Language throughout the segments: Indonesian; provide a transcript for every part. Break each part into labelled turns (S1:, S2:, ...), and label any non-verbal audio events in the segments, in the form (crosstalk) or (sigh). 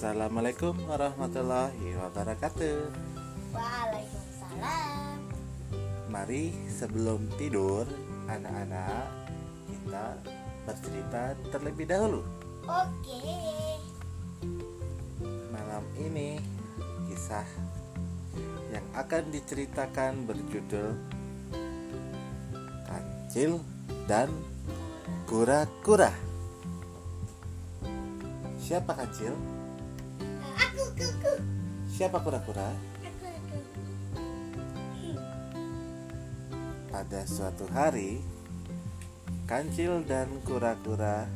S1: Assalamualaikum warahmatullahi wabarakatuh.
S2: Waalaikumsalam.
S1: Mari sebelum tidur, anak-anak kita bercerita terlebih dahulu.
S2: Oke.
S1: Malam ini kisah yang akan diceritakan berjudul Kancil dan Kura-kura. Siapa kancil? Siapa kura-kura?
S2: Aku, aku.
S1: Pada suatu hari, kancil dan kura-kura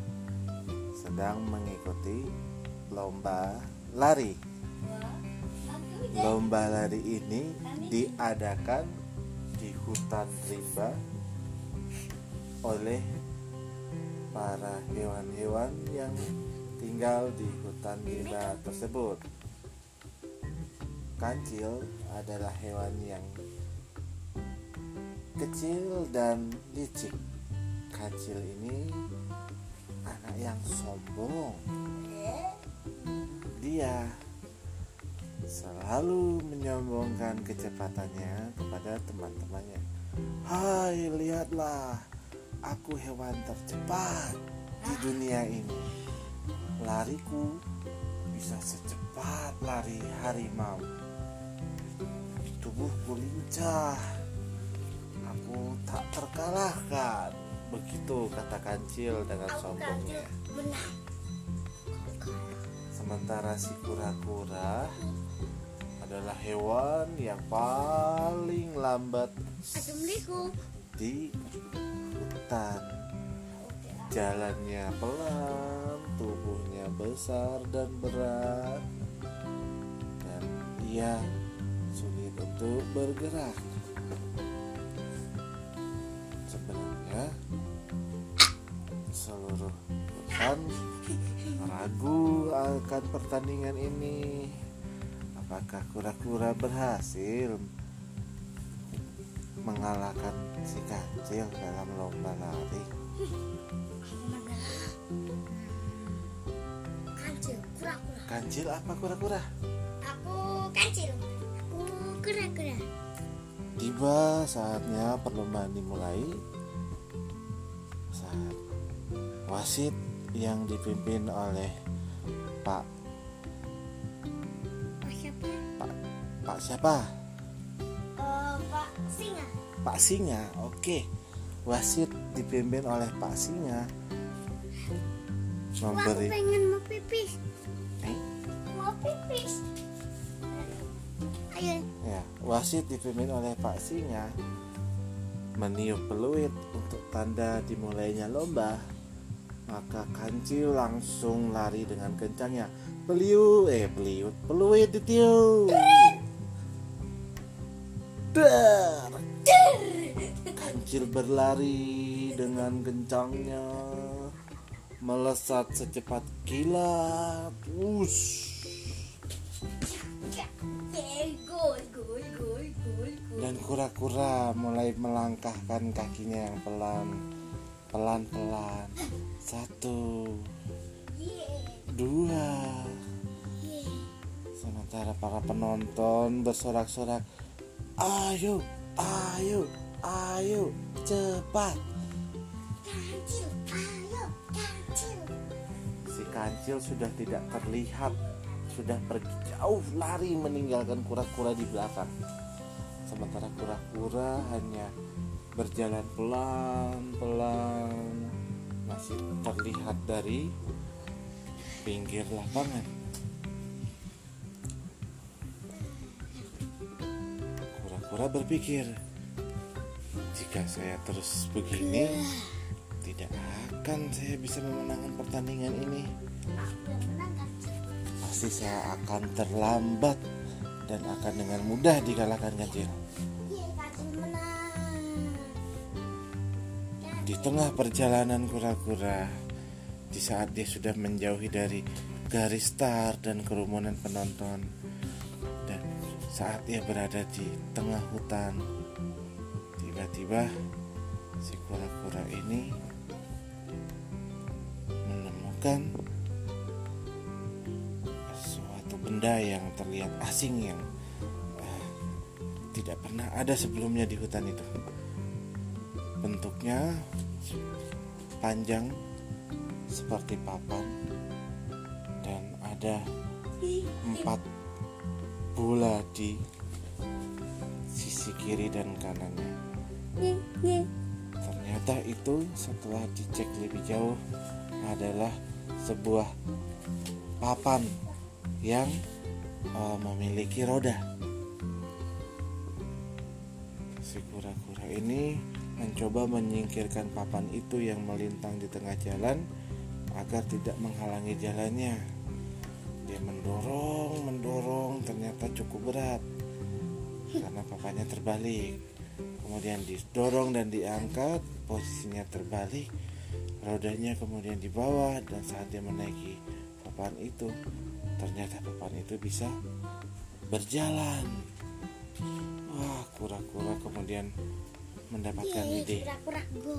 S1: sedang mengikuti lomba lari. Lomba lari ini diadakan di hutan rimba oleh para hewan-hewan yang tinggal di hutan rimba tersebut. Kancil adalah hewan yang kecil dan licik. Kancil ini anak yang sombong. Dia selalu menyombongkan kecepatannya kepada teman-temannya. Hai, lihatlah, aku hewan tercepat di dunia ini. Lariku lari harimau. Tubuhku lincah. Aku tak terkalahkan. Begitu kata kancil dengan sombongnya. Sementara si kura-kura adalah hewan yang paling lambat di hutan. Jalannya pelan, tubuhnya besar dan berat, ia sulit untuk bergerak. Sebenarnya seluruh hutan (laughs) ragu akan pertandingan ini. Apakah kura-kura berhasil mengalahkan si kancil dalam lomba lari?
S2: Kancil, kura-kura.
S1: Kancil apa kura-kura?
S2: Kancil. Aku kura-kura.
S1: Tiba saatnya perlombaan dimulai. Saat wasit yang dipimpin oleh Pak
S2: Pak siapa?
S1: Pak siapa?
S2: Eh, Pak Singa.
S1: Pak Singa. Oke. Wasit dipimpin oleh Pak Singa
S2: Wah, aku
S1: memberi
S2: pengen mau pipis.
S1: Eh,
S2: Mau pipis.
S1: Ya, wasit dipimpin oleh Pak Singa meniup peluit untuk tanda dimulainya lomba. Maka kancil langsung lari dengan kencangnya. Peliu, eh peliut, peluit ditiup. Dar. Kancil berlari dengan kencangnya melesat secepat kilat. Wush. Dan kura-kura mulai melangkahkan kakinya yang pelan pelan-pelan. Satu dua. Sementara para penonton bersorak-sorak ayo ayo ayo cepat. Si kancil sudah tidak terlihat sudah pergi jauh lari meninggalkan kura-kura di belakang sementara kura-kura hanya berjalan pelan-pelan. Masih terlihat dari pinggir lapangan. Kura-kura berpikir jika saya terus begini tidak akan saya bisa memenangkan pertandingan ini. Pasti saya akan terlambat dan akan dengan mudah dikalahkan kancil. Di tengah perjalanan kura-kura, di saat dia sudah menjauhi dari garis start dan kerumunan penonton, dan saat dia berada di tengah hutan, tiba-tiba si kura-kura ini menemukan benda yang terlihat asing yang eh, tidak pernah ada sebelumnya di hutan itu. Bentuknya panjang seperti papan dan ada empat bola di sisi kiri dan kanannya. Ternyata itu setelah dicek lebih jauh adalah sebuah papan yang uh, memiliki roda. Si kura-kura ini mencoba menyingkirkan papan itu yang melintang di tengah jalan agar tidak menghalangi jalannya. Dia mendorong, mendorong, ternyata cukup berat karena papannya terbalik. Kemudian didorong dan diangkat, posisinya terbalik. Rodanya kemudian di bawah dan saat dia menaiki papan itu, ternyata papan itu bisa berjalan. Wah, kura-kura kemudian mendapatkan
S2: Yeay,
S1: ide.
S2: kura-kura go.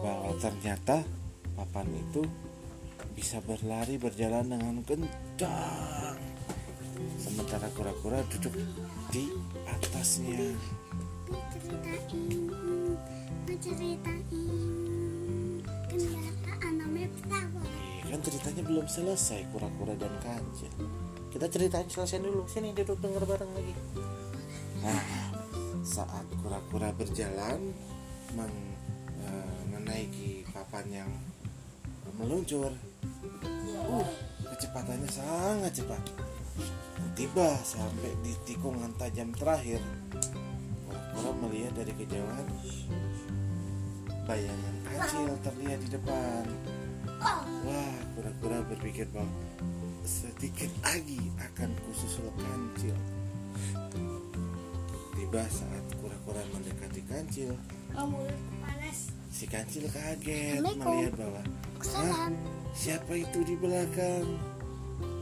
S1: bahwa ternyata papan itu bisa berlari berjalan dengan kencang. Sementara kura-kura duduk di atasnya. Ih, kan ceritanya belum selesai kura-kura dan kancil kita ceritain selesai dulu. Sini duduk denger bareng lagi. Nah saat kura-kura berjalan men- eh, menaiki papan yang meluncur. Uh, kecepatannya sangat cepat. Tiba sampai di tikungan tajam terakhir. Kura-kura melihat dari kejauhan. Bayangan kecil terlihat di depan. Wah, kura-kura berpikir bahwa sedikit lagi akan kususul kancil. Tiba saat kura-kura mendekati kancil,
S2: panas.
S1: si kancil kaget melihat bahwa siapa itu di belakang?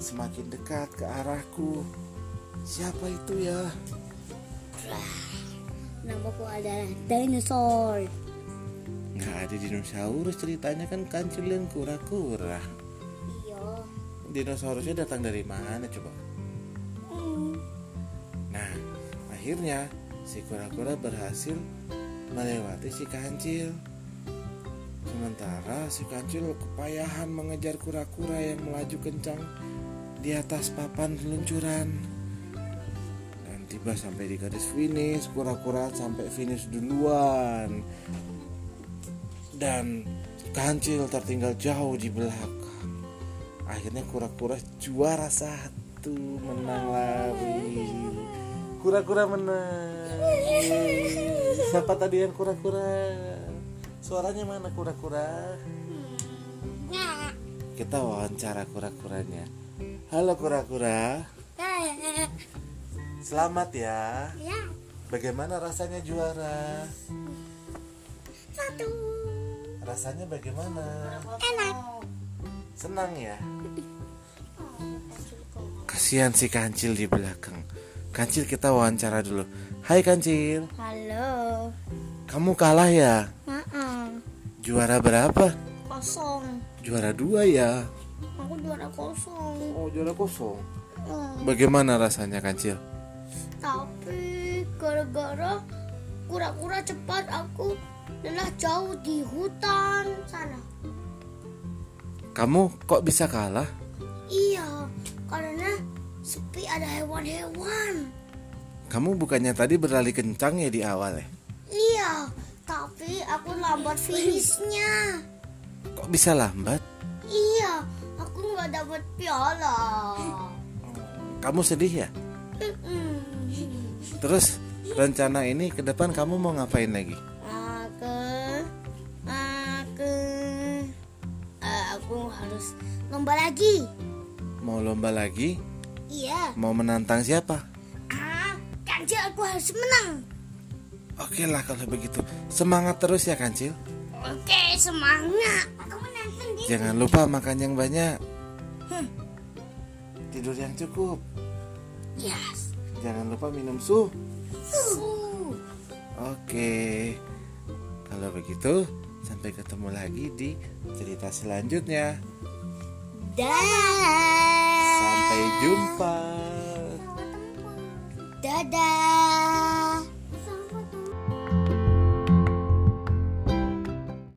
S1: Semakin dekat ke arahku. Siapa itu ya?
S2: Namaku adalah dinosaur.
S1: Nggak ada dinosaurus ceritanya kan kancil dan kura-kura.
S2: Iya.
S1: Dinosaurusnya datang dari mana coba?
S2: Hmm.
S1: Nah, akhirnya si kura-kura berhasil melewati si kancil. Sementara si kancil kepayahan mengejar kura-kura yang melaju kencang di atas papan peluncuran. Dan tiba sampai di garis finish, kura-kura sampai finish duluan. Dan kancil tertinggal jauh di belakang. Akhirnya kura-kura juara satu menang lari. Kura-kura menang. Siapa tadi yang kura-kura? Suaranya mana kura-kura? Kita wawancara kura-kuranya. Halo kura-kura, selamat ya.
S2: Ya.
S1: Bagaimana rasanya juara?
S2: Satu.
S1: Rasanya bagaimana?
S2: Enak.
S1: Senang ya? Kasihan si kancil di belakang. Kancil kita wawancara dulu. Hai kancil,
S2: Halo.
S1: kamu kalah ya?
S2: Maaf.
S1: Juara berapa?
S2: Kosong.
S1: Juara dua ya.
S2: Aku juara kosong.
S1: Oh juara kosong.
S2: Hmm.
S1: Bagaimana rasanya kancil?
S2: Tapi gara-gara kura-kura cepat aku lelah jauh di hutan sana.
S1: Kamu kok bisa kalah?
S2: Iya, karena sepi ada hewan-hewan.
S1: Kamu bukannya tadi berlari kencang ya di awal ya?
S2: Iya, tapi aku lambat finishnya.
S1: Kok bisa lambat?
S2: Iya, aku nggak dapat piala.
S1: Kamu sedih ya? Terus rencana ini ke depan kamu mau ngapain lagi?
S2: Aku, aku, eh, aku harus lomba lagi.
S1: Mau lomba lagi?
S2: Iya,
S1: Mau menantang siapa?
S2: ah, kancil aku harus menang.
S1: Oke lah kalau begitu. Semangat terus ya Kancil.
S2: Oke, semangat. Aku menang sendiri.
S1: Jangan lupa makan yang banyak. Tidur yang cukup.
S2: Yes.
S1: Jangan lupa minum susu.
S2: Su.
S1: Oke. Kalau begitu, sampai ketemu lagi di cerita selanjutnya.
S2: Dah.
S1: Sampai jumpa.
S2: Dadah.